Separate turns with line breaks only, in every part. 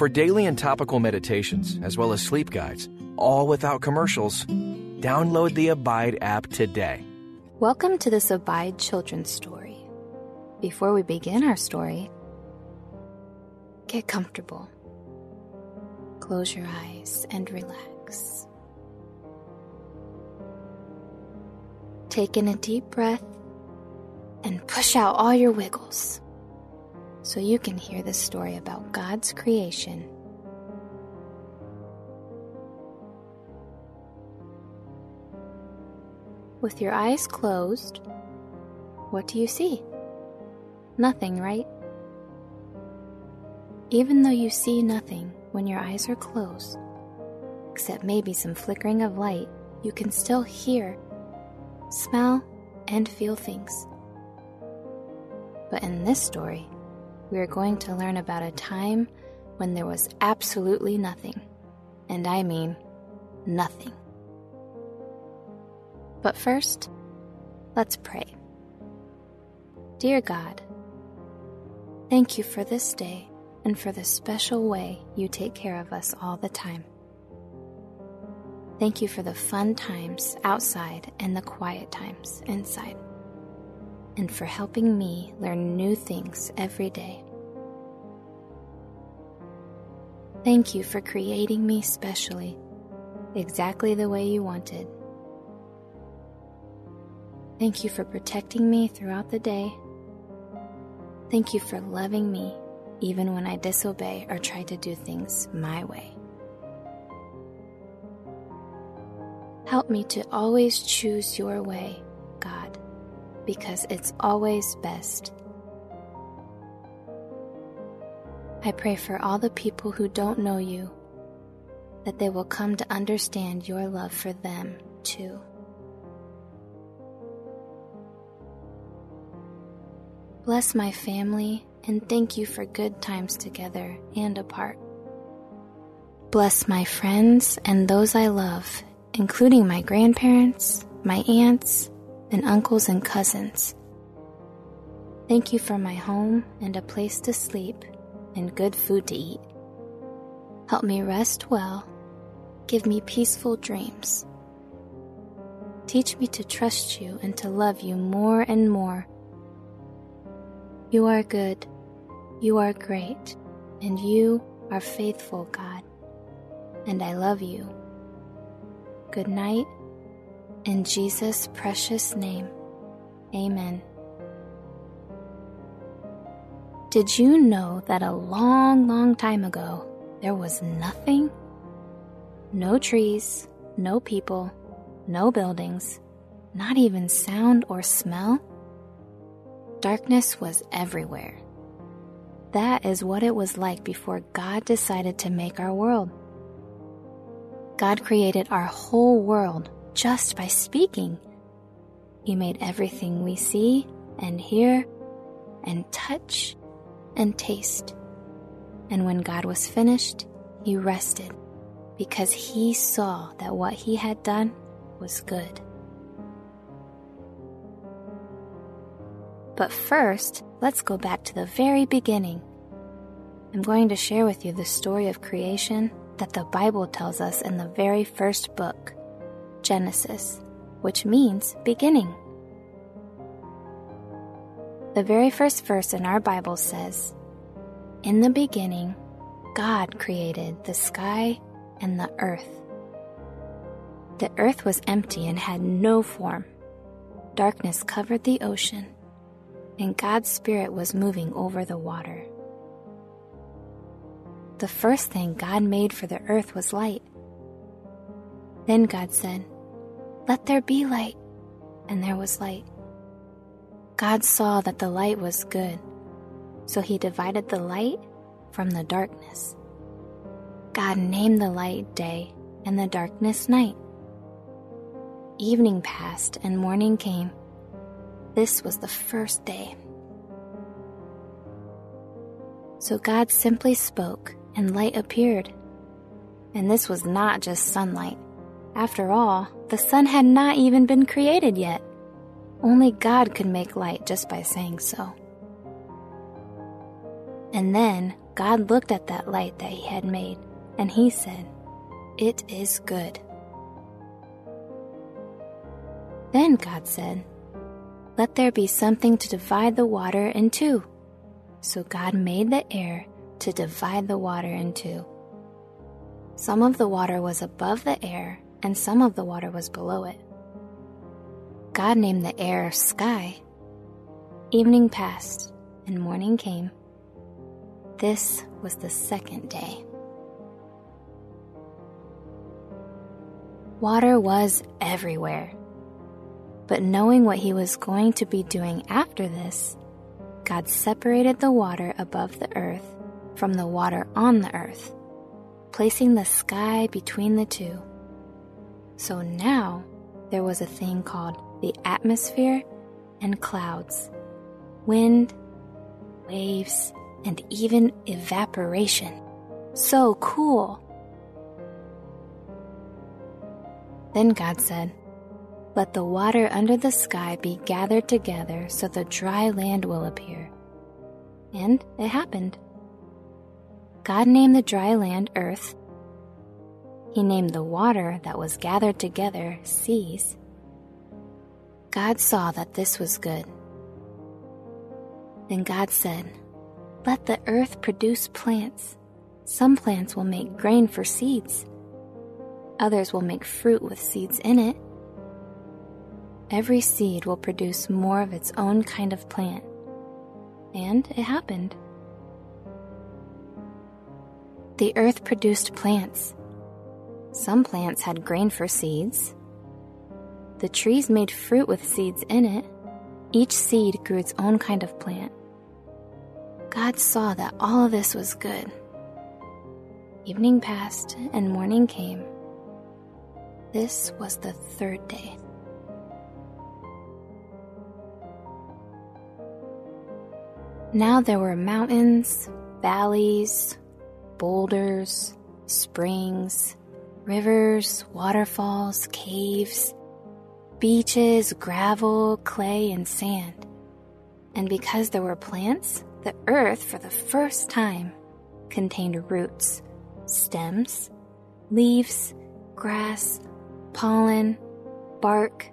For daily and topical meditations, as well as sleep guides, all without commercials, download the Abide app today.
Welcome to this Abide Children's Story. Before we begin our story, get comfortable. Close your eyes and relax. Take in a deep breath and push out all your wiggles so you can hear the story about God's creation. With your eyes closed, what do you see? Nothing, right? Even though you see nothing when your eyes are closed, except maybe some flickering of light, you can still hear, smell, and feel things. But in this story, we are going to learn about a time when there was absolutely nothing. And I mean nothing. But first, let's pray. Dear God, thank you for this day and for the special way you take care of us all the time. Thank you for the fun times outside and the quiet times inside and for helping me learn new things every day. Thank you for creating me specially, exactly the way you wanted. Thank you for protecting me throughout the day. Thank you for loving me even when I disobey or try to do things my way. Help me to always choose your way, God because it's always best. I pray for all the people who don't know you, that they will come to understand your love for them too. Bless my family and thank you for good times together and apart. Bless my friends and those I love, including my grandparents, my aunts, and uncles and cousins. Thank you for my home and a place to sleep and good food to eat. Help me rest well. Give me peaceful dreams. Teach me to trust you and to love you more and more. You are good. You are great. And you are faithful, God. And I love you. Good night in Jesus' precious name, amen. Did you know that a long, long time ago there was nothing? No trees, no people, no buildings, not even sound or smell? Darkness was everywhere. That is what it was like before God decided to make our world. God created our whole world just by speaking. He made everything we see and hear and touch and taste. And when God was finished, he rested because he saw that what he had done was good. But first, let's go back to the very beginning. I'm going to share with you the story of creation that the Bible tells us in the very first book. Genesis, which means beginning. The very first verse in our Bible says, In the beginning, God created the sky and the earth. The earth was empty and had no form. Darkness covered the ocean, and God's Spirit was moving over the water. The first thing God made for the earth was light. Then God said, let there be light. And there was light. God saw that the light was good, so he divided the light from the darkness. God named the light day and the darkness night. Evening passed and morning came. This was the first day. So God simply spoke, and light appeared. And this was not just sunlight. After all, the sun had not even been created yet. Only God could make light just by saying so. And then, God looked at that light that he had made, and he said, It is good. Then God said, Let there be something to divide the water in two. So God made the air to divide the water in two. Some of the water was above the air, and some of the water was below it. God named the air sky. Evening passed, and morning came. This was the second day. Water was everywhere. But knowing what he was going to be doing after this, God separated the water above the earth from the water on the earth, placing the sky between the two. So now there was a thing called the atmosphere and clouds, wind, waves, and even evaporation. So cool! Then God said, Let the water under the sky be gathered together so the dry land will appear. And it happened. God named the dry land earth. He named the water that was gathered together seas. God saw that this was good. Then God said, Let the earth produce plants. Some plants will make grain for seeds, others will make fruit with seeds in it. Every seed will produce more of its own kind of plant. And it happened. The earth produced plants. Some plants had grain for seeds, the trees made fruit with seeds in it. Each seed grew its own kind of plant. God saw that all of this was good. Evening passed and morning came. This was the third day. Now there were mountains, valleys, boulders, springs, rivers, waterfalls, caves, beaches, gravel, clay, and sand. And because there were plants, the earth, for the first time, contained roots, stems, leaves, grass, pollen, bark,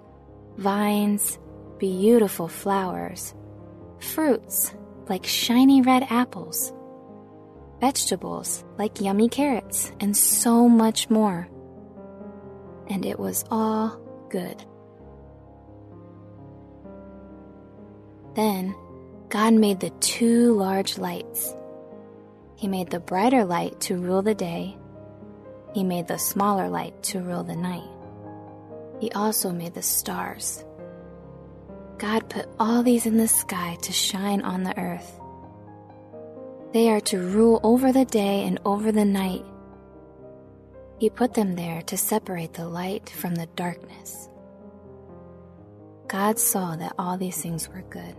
vines, beautiful flowers, fruits like shiny red apples, vegetables like yummy carrots, and so much more. And it was all good. Then God made the two large lights. He made the brighter light to rule the day. He made the smaller light to rule the night. He also made the stars. God put all these in the sky to shine on the earth. They are to rule over the day and over the night. He put them there to separate the light from the darkness. God saw that all these things were good.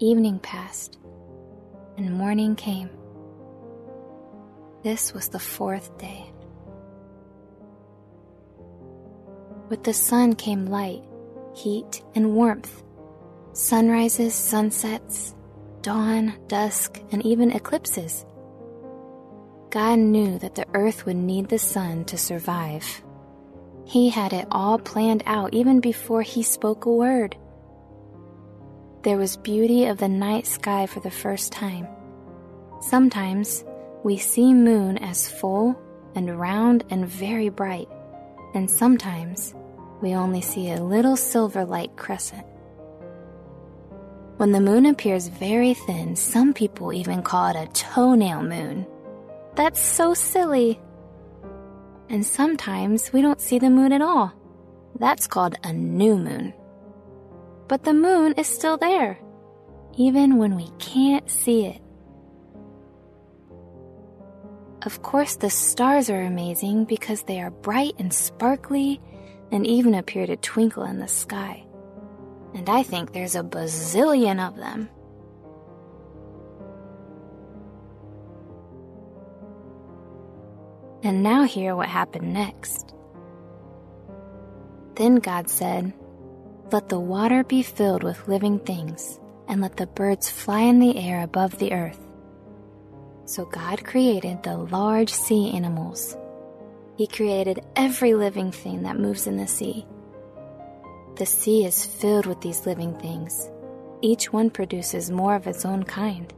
Evening passed, and morning came. This was the fourth day. With the sun came light, heat, and warmth. Sunrises, sunsets, dawn, dusk, and even eclipses. God knew that the earth would need the sun to survive. He had it all planned out even before he spoke a word there was beauty of the night sky for the first time. Sometimes we see moon as full and round and very bright, and sometimes we only see a little silver light crescent. When the moon appears very thin, some people even call it a toenail moon. That's so silly. And sometimes we don't see the moon at all. That's called a new moon but the moon is still there, even when we can't see it. Of course, the stars are amazing because they are bright and sparkly and even appear to twinkle in the sky. And I think there's a bazillion of them. And now, hear what happened next. Then God said, let the water be filled with living things, and let the birds fly in the air above the earth, So God created the large sea animals. He created every living thing that moves in the sea. The sea is filled with these living things. Each one produces more of its own kind.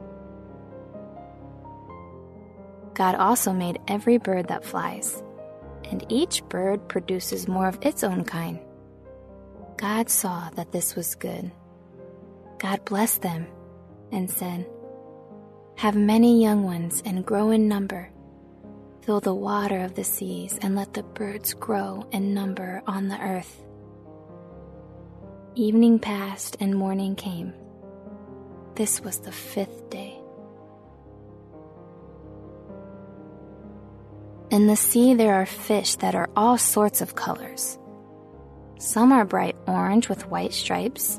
God also made every bird that flies, and each bird produces more of its own kind. God saw that this was good. God blessed them and said, Have many young ones and grow in number. Fill the water of the seas and let the birds grow in number on the earth. Evening passed and morning came. This was the fifth day. In the sea, there are fish that are all sorts of colors. Some are bright orange with white stripes.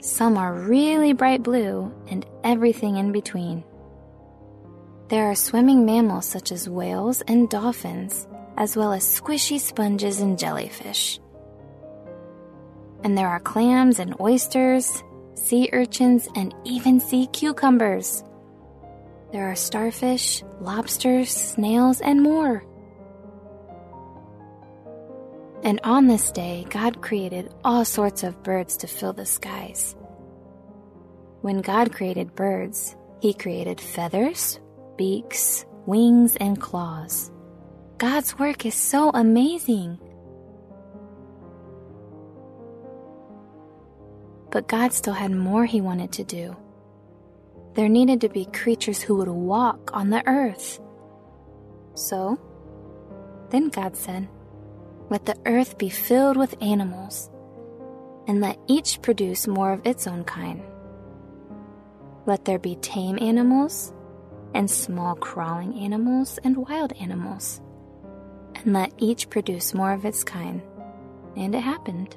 Some are really bright blue and everything in between. There are swimming mammals such as whales and dolphins, as well as squishy sponges and jellyfish. And there are clams and oysters, sea urchins, and even sea cucumbers. There are starfish, lobsters, snails, and more. And on this day, God created all sorts of birds to fill the skies. When God created birds, He created feathers, beaks, wings, and claws. God's work is so amazing. But God still had more He wanted to do. There needed to be creatures who would walk on the earth. So, then God said, let the earth be filled with animals, and let each produce more of its own kind. Let there be tame animals, and small crawling animals, and wild animals, and let each produce more of its kind. And it happened.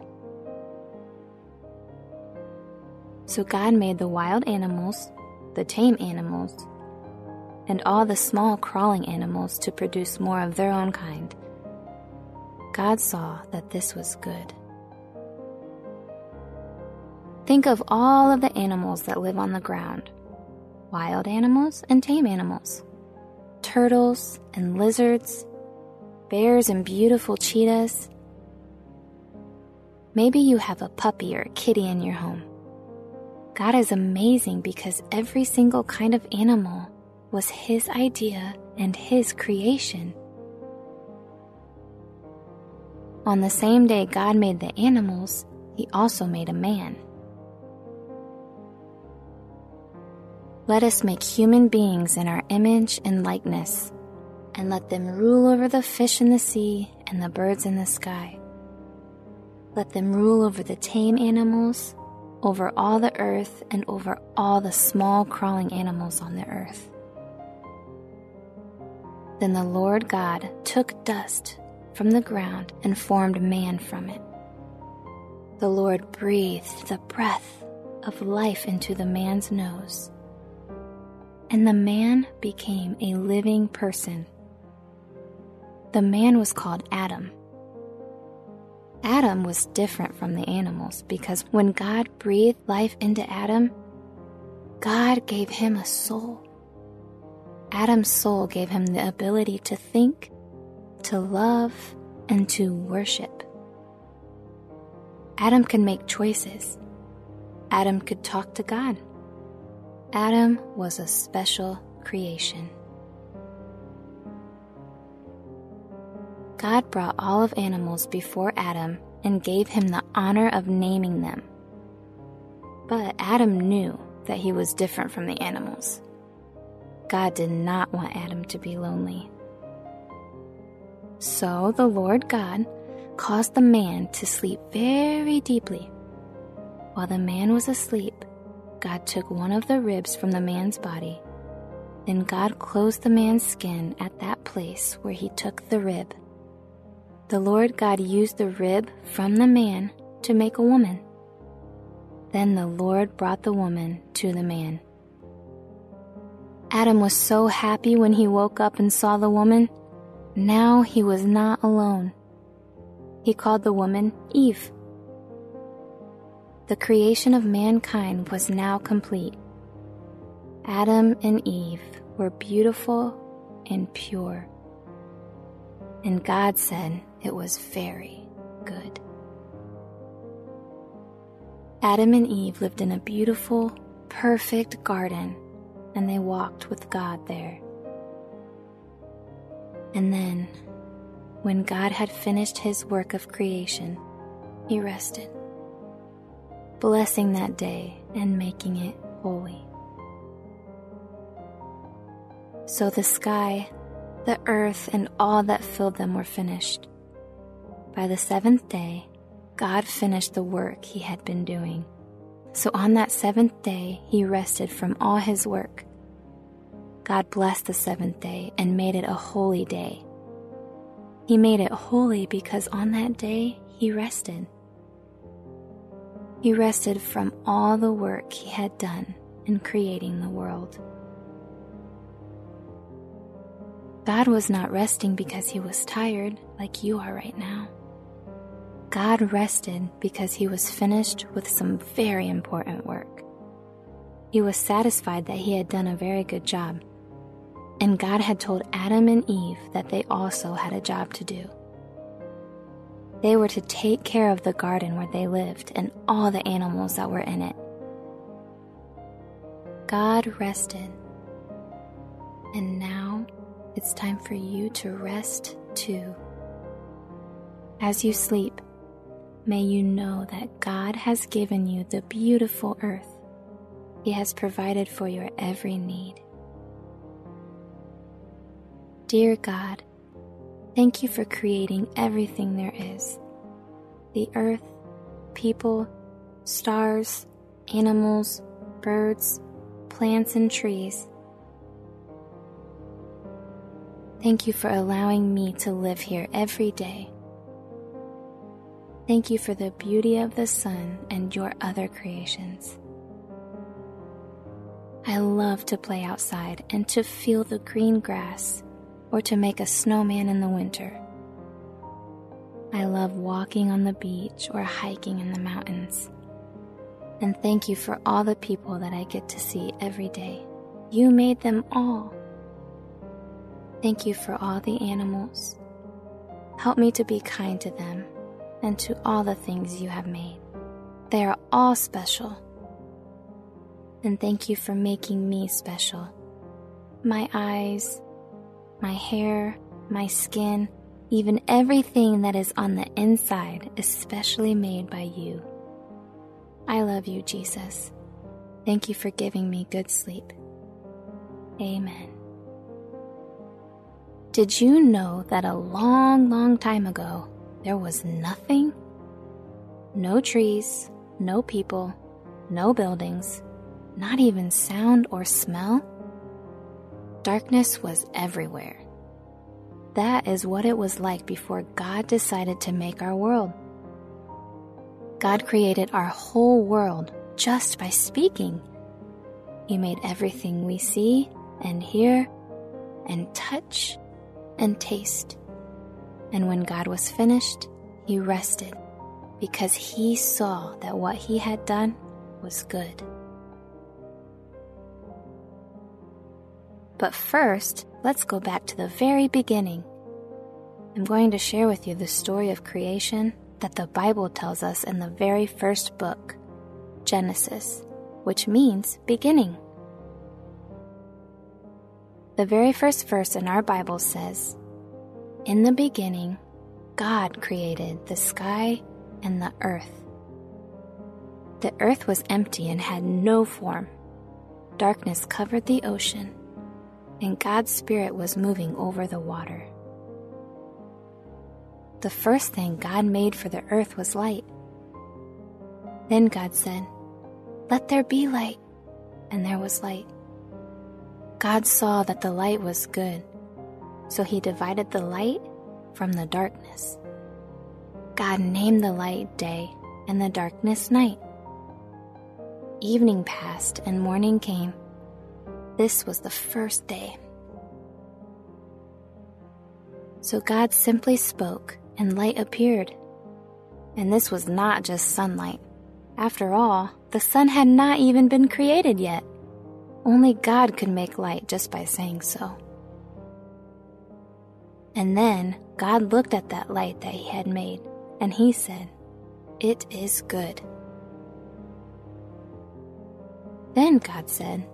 So God made the wild animals, the tame animals, and all the small crawling animals to produce more of their own kind God saw that this was good. Think of all of the animals that live on the ground wild animals and tame animals, turtles and lizards, bears and beautiful cheetahs. Maybe you have a puppy or a kitty in your home. God is amazing because every single kind of animal was His idea and His creation. On the same day God made the animals, He also made a man. Let us make human beings in our image and likeness, and let them rule over the fish in the sea and the birds in the sky. Let them rule over the tame animals, over all the earth, and over all the small crawling animals on the earth. Then the Lord God took dust from the ground and formed man from it. The Lord breathed the breath of life into the man's nose, and the man became a living person. The man was called Adam. Adam was different from the animals because when God breathed life into Adam, God gave him a soul. Adam's soul gave him the ability to think to love, and to worship. Adam could make choices. Adam could talk to God. Adam was a special creation. God brought all of animals before Adam and gave him the honor of naming them. But Adam knew that he was different from the animals. God did not want Adam to be lonely. So the Lord God caused the man to sleep very deeply. While the man was asleep, God took one of the ribs from the man's body. Then God closed the man's skin at that place where he took the rib. The Lord God used the rib from the man to make a woman. Then the Lord brought the woman to the man. Adam was so happy when he woke up and saw the woman now he was not alone. He called the woman Eve. The creation of mankind was now complete. Adam and Eve were beautiful and pure. And God said it was very good. Adam and Eve lived in a beautiful, perfect garden, and they walked with God there. And then, when God had finished his work of creation, he rested, blessing that day and making it holy. So the sky, the earth, and all that filled them were finished. By the seventh day, God finished the work he had been doing. So on that seventh day, he rested from all his work. God blessed the seventh day and made it a holy day. He made it holy because on that day he rested. He rested from all the work he had done in creating the world. God was not resting because he was tired like you are right now. God rested because he was finished with some very important work. He was satisfied that he had done a very good job. And God had told Adam and Eve that they also had a job to do. They were to take care of the garden where they lived and all the animals that were in it. God rested. And now it's time for you to rest too. As you sleep, may you know that God has given you the beautiful earth. He has provided for your every need. Dear God, thank you for creating everything there is the earth, people, stars, animals, birds, plants, and trees. Thank you for allowing me to live here every day. Thank you for the beauty of the sun and your other creations. I love to play outside and to feel the green grass or to make a snowman in the winter. I love walking on the beach or hiking in the mountains. And thank you for all the people that I get to see every day. You made them all. Thank you for all the animals. Help me to be kind to them and to all the things you have made. They are all special. And thank you for making me special. My eyes, my hair, my skin, even everything that is on the inside is specially made by you. I love you, Jesus. Thank you for giving me good sleep. Amen. Did you know that a long, long time ago there was nothing? No trees, no people, no buildings, not even sound or smell? Darkness was everywhere. That is what it was like before God decided to make our world. God created our whole world just by speaking. He made everything we see and hear and touch and taste. And when God was finished, he rested because he saw that what he had done was good. But first, let's go back to the very beginning. I'm going to share with you the story of creation that the Bible tells us in the very first book, Genesis, which means beginning. The very first verse in our Bible says, In the beginning, God created the sky and the earth. The earth was empty and had no form. Darkness covered the ocean, and God's Spirit was moving over the water. The first thing God made for the earth was light. Then God said, Let there be light, and there was light. God saw that the light was good, so he divided the light from the darkness. God named the light day and the darkness night. Evening passed and morning came. This was the first day. So God simply spoke, and light appeared. And this was not just sunlight. After all, the sun had not even been created yet. Only God could make light just by saying so. And then God looked at that light that He had made, and He said, It is good. Then God said,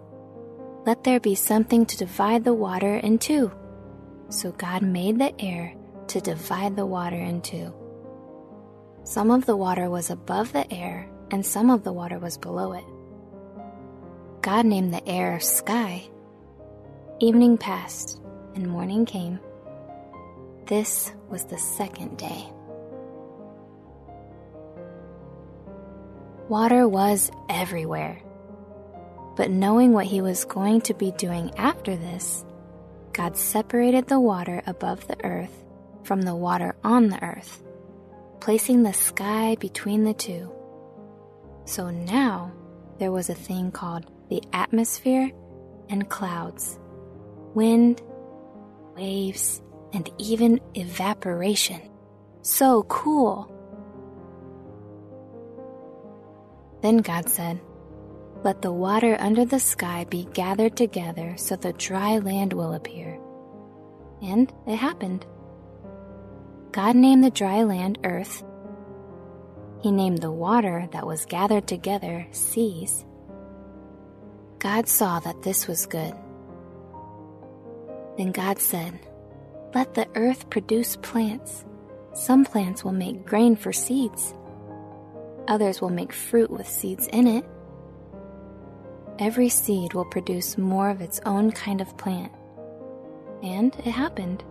Let there be something to divide the water in two. So God made the air to divide the water in two. Some of the water was above the air, and some of the water was below it. God named the air sky. Evening passed, and morning came. This was the second day. Water was everywhere. But knowing what he was going to be doing after this, God separated the water above the earth from the water on the earth, placing the sky between the two. So now there was a thing called the atmosphere and clouds, wind, waves, and even evaporation. So cool! Then God said, Let the water under the sky be gathered together so the dry land will appear. And it happened. God named the dry land earth. He named the water that was gathered together seas. God saw that this was good. Then God said, Let the earth produce plants. Some plants will make grain for seeds Others will make fruit with seeds in it. Every seed will produce more of its own kind of plant. And it happened.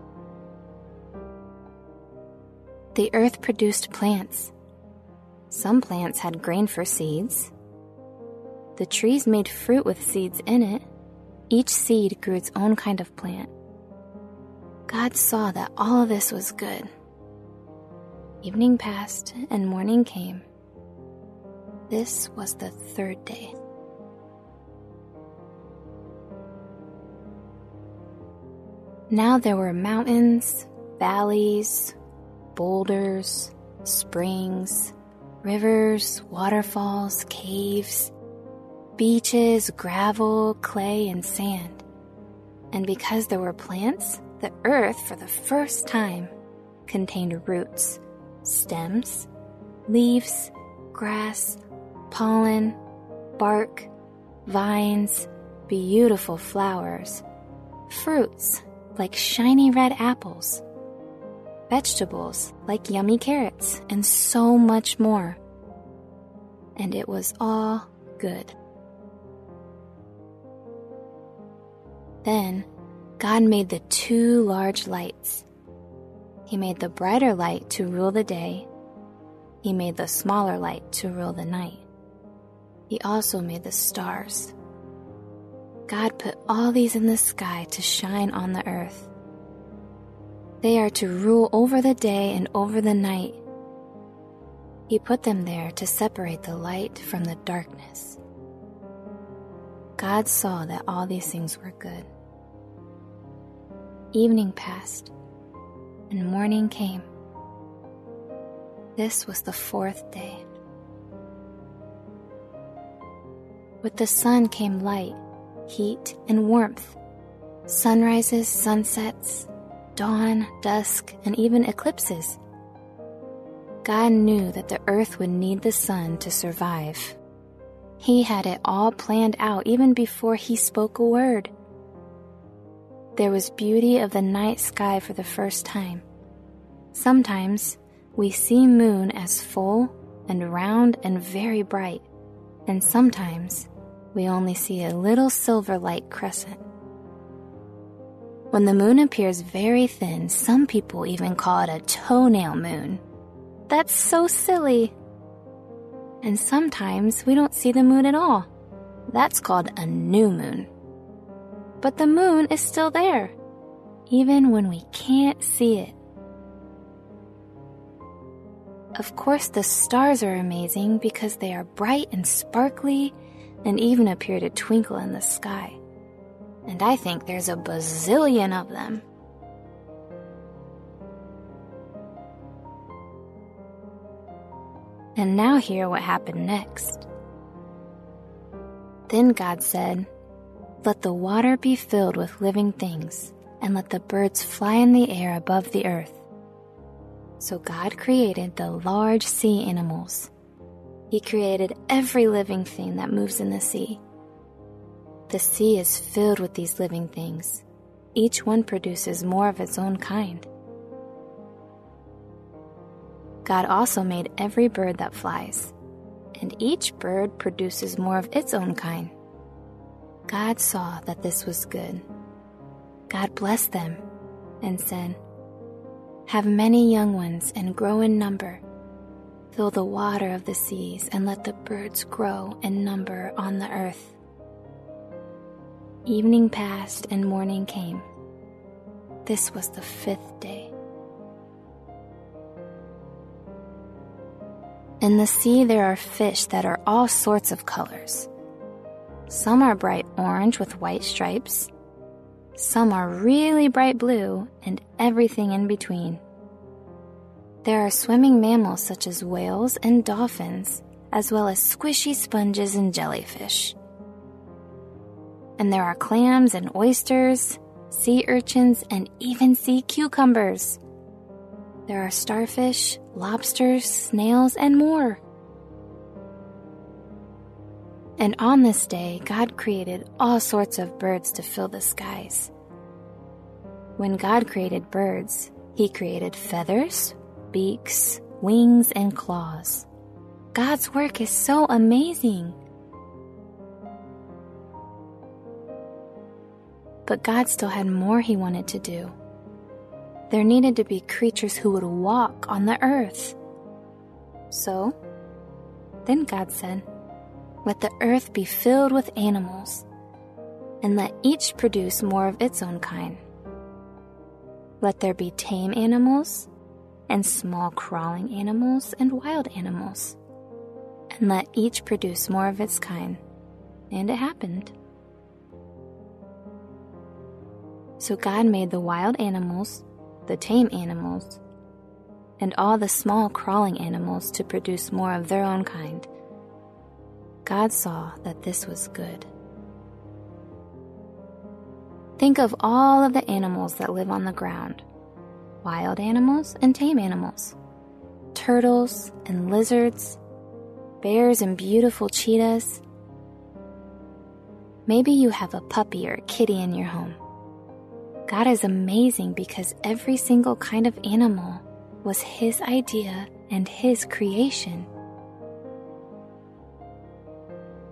The earth produced plants. Some plants had grain for seeds. The trees made fruit with seeds in it. Each seed grew its own kind of plant. God saw that all of this was good. Evening passed and morning came. This was the third day. Now there were mountains, valleys, boulders, springs, rivers, waterfalls, caves, beaches, gravel, clay, and sand. And because there were plants, the earth, for the first time, contained roots, stems, leaves, grass, pollen, bark, vines, beautiful flowers, fruits like shiny red apples, vegetables like yummy carrots, and so much more. And it was all good. Then God made the two large lights. He made the brighter light to rule the day. He made the smaller light to rule the night. He also made the stars. God put all these in the sky to shine on the earth. They are to rule over the day and over the night. He put them there to separate the light from the darkness. God saw that all these things were good. Evening passed, and morning came. This was the fourth day. With the sun came light, heat, and warmth. Sunrises, sunsets, dawn, dusk, and even eclipses. God knew that the earth would need the sun to survive. He had it all planned out even before he spoke a word. There was beauty of the night sky for the first time. Sometimes we see moon as full and round and very bright, and sometimes we only see a little silver light crescent. When the moon appears very thin, some people even call it a toenail moon. That's so silly. And sometimes we don't see the moon at all. That's called a new moon. But the moon is still there, even when we can't see it. Of course, the stars are amazing because they are bright and sparkly and even appear to twinkle in the sky. And I think there's a bazillion of them. And now hear what happened next. Then God said, Let the water be filled with living things, and let the birds fly in the air above the earth. So God created the large sea animals. He created every living thing that moves in the sea. The sea is filled with these living things. Each one produces more of its own kind. God also made every bird that flies, and each bird produces more of its own kind. God saw that this was good. God blessed them and said, Have many young ones and grow in number. Fill the water of the seas and let the birds grow in number on the earth. Evening passed and morning came. This was the fifth day. In the sea, there are fish that are all sorts of colors. Some are bright orange with white stripes. Some are really bright blue and everything in between. There are swimming mammals such as whales and dolphins, as well as squishy sponges and jellyfish. And there are clams and oysters, sea urchins, and even sea cucumbers. There are starfish, lobsters, snails, and more. And on this day, God created all sorts of birds to fill the skies. When God created birds, He created feathers, beaks, wings, and claws. God's work is so amazing. But God still had more He wanted to do there needed to be creatures who would walk on the earth. So, then God said, Let the earth be filled with animals, and let each produce more of its own kind. Let there be tame animals, and small crawling animals, and wild animals, and let each produce more of its kind. And it happened. So God made the wild animals the tame animals, and all the small crawling animals to produce more of their own kind. God saw that this was good. Think of all of the animals that live on the ground wild animals and tame animals, turtles and lizards, bears and beautiful cheetahs. Maybe you have a puppy or a kitty in your home. God is amazing because every single kind of animal was His idea and His creation.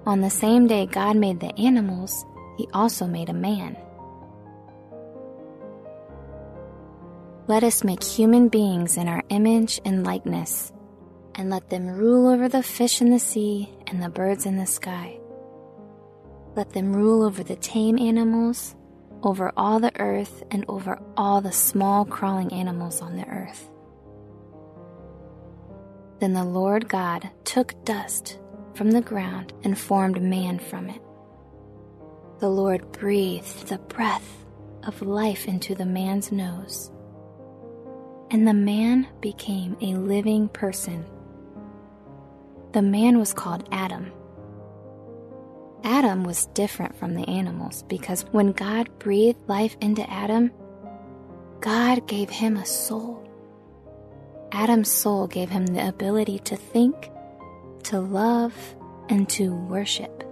On the same day God made the animals, He also made a man. Let us make human beings in our image and likeness, and let them rule over the fish in the sea and the birds in the sky. Let them rule over the tame animals over all the earth and over all the small crawling animals on the earth. Then the Lord God took dust from the ground and formed man from it. The Lord breathed the breath of life into the man's nose, and the man became a living person. The man was called Adam Adam was different from the animals because when God breathed life into Adam, God gave him a soul. Adam's soul gave him the ability to think, to love, and to worship.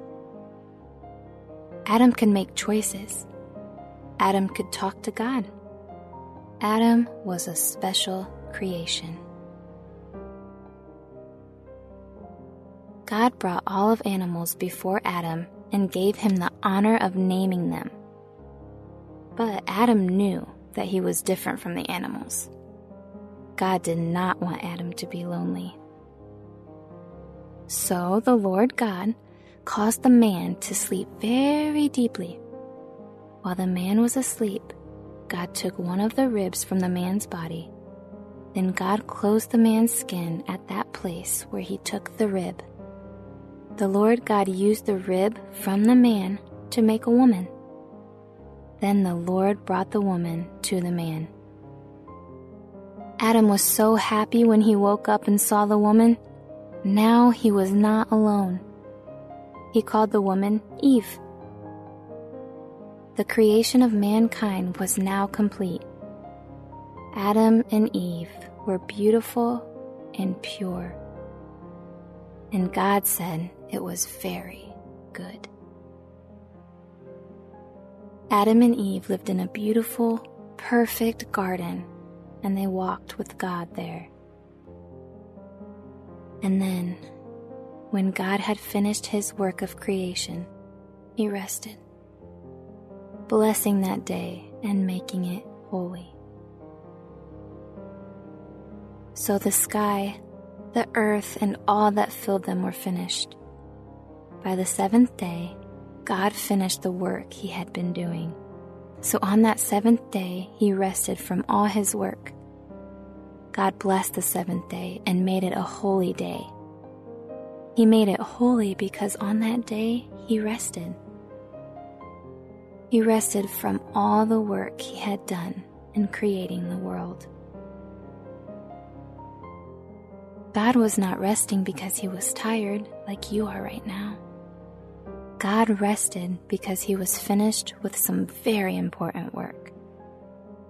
Adam could make choices. Adam could talk to God. Adam was a special creation. God brought all of animals before Adam and gave him the honor of naming them. But Adam knew that he was different from the animals. God did not want Adam to be lonely. So the Lord God caused the man to sleep very deeply. While the man was asleep, God took one of the ribs from the man's body. Then God closed the man's skin at that place where he took the rib the Lord God used the rib from the man to make a woman. Then the Lord brought the woman to the man. Adam was so happy when he woke up and saw the woman. Now he was not alone. He called the woman Eve. the creation of mankind was now complete. Adam and Eve were beautiful and pure. And God said it was very good. Adam and Eve lived in a beautiful, perfect garden, and they walked with God there. And then, when God had finished his work of creation, he rested, blessing that day and making it holy. So the sky, the earth, and all that filled them were finished. By the seventh day, God finished the work he had been doing. So on that seventh day, he rested from all his work. God blessed the seventh day and made it a holy day. He made it holy because on that day he rested. He rested from all the work he had done in creating the world. God was not resting because he was tired like you are right now. God rested because he was finished with some very important work.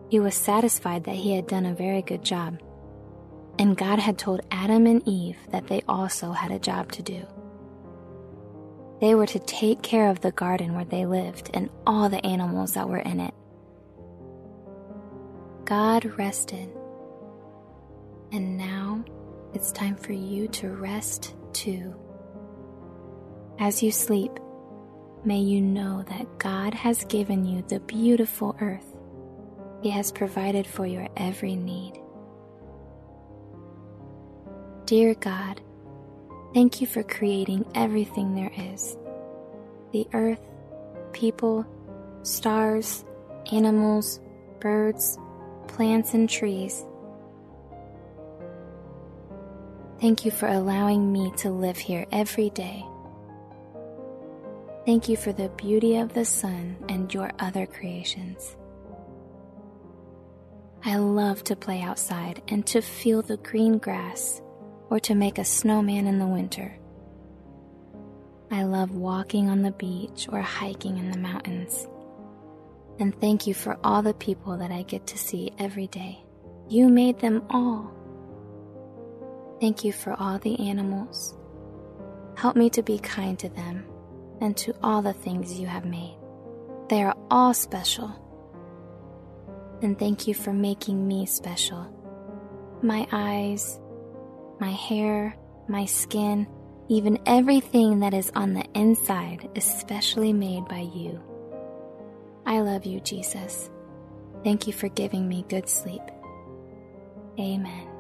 He was satisfied that he had done a very good job. And God had told Adam and Eve that they also had a job to do. They were to take care of the garden where they lived and all the animals that were in it. God rested. And now it's time for you to rest too. As you sleep, may you know that God has given you the beautiful earth. He has provided for your every need. Dear God, thank you for creating everything there is the earth, people, stars, animals, birds, plants, and trees. Thank you for allowing me to live here every day. Thank you for the beauty of the sun and your other creations. I love to play outside and to feel the green grass or to make a snowman in the winter. I love walking on the beach or hiking in the mountains. And thank you for all the people that I get to see every day. You made them all. Thank you for all the animals. Help me to be kind to them and to all the things you have made. They are all special. And thank you for making me special. My eyes, my hair, my skin, even everything that is on the inside is specially made by you. I love you, Jesus. Thank you for giving me good sleep. Amen.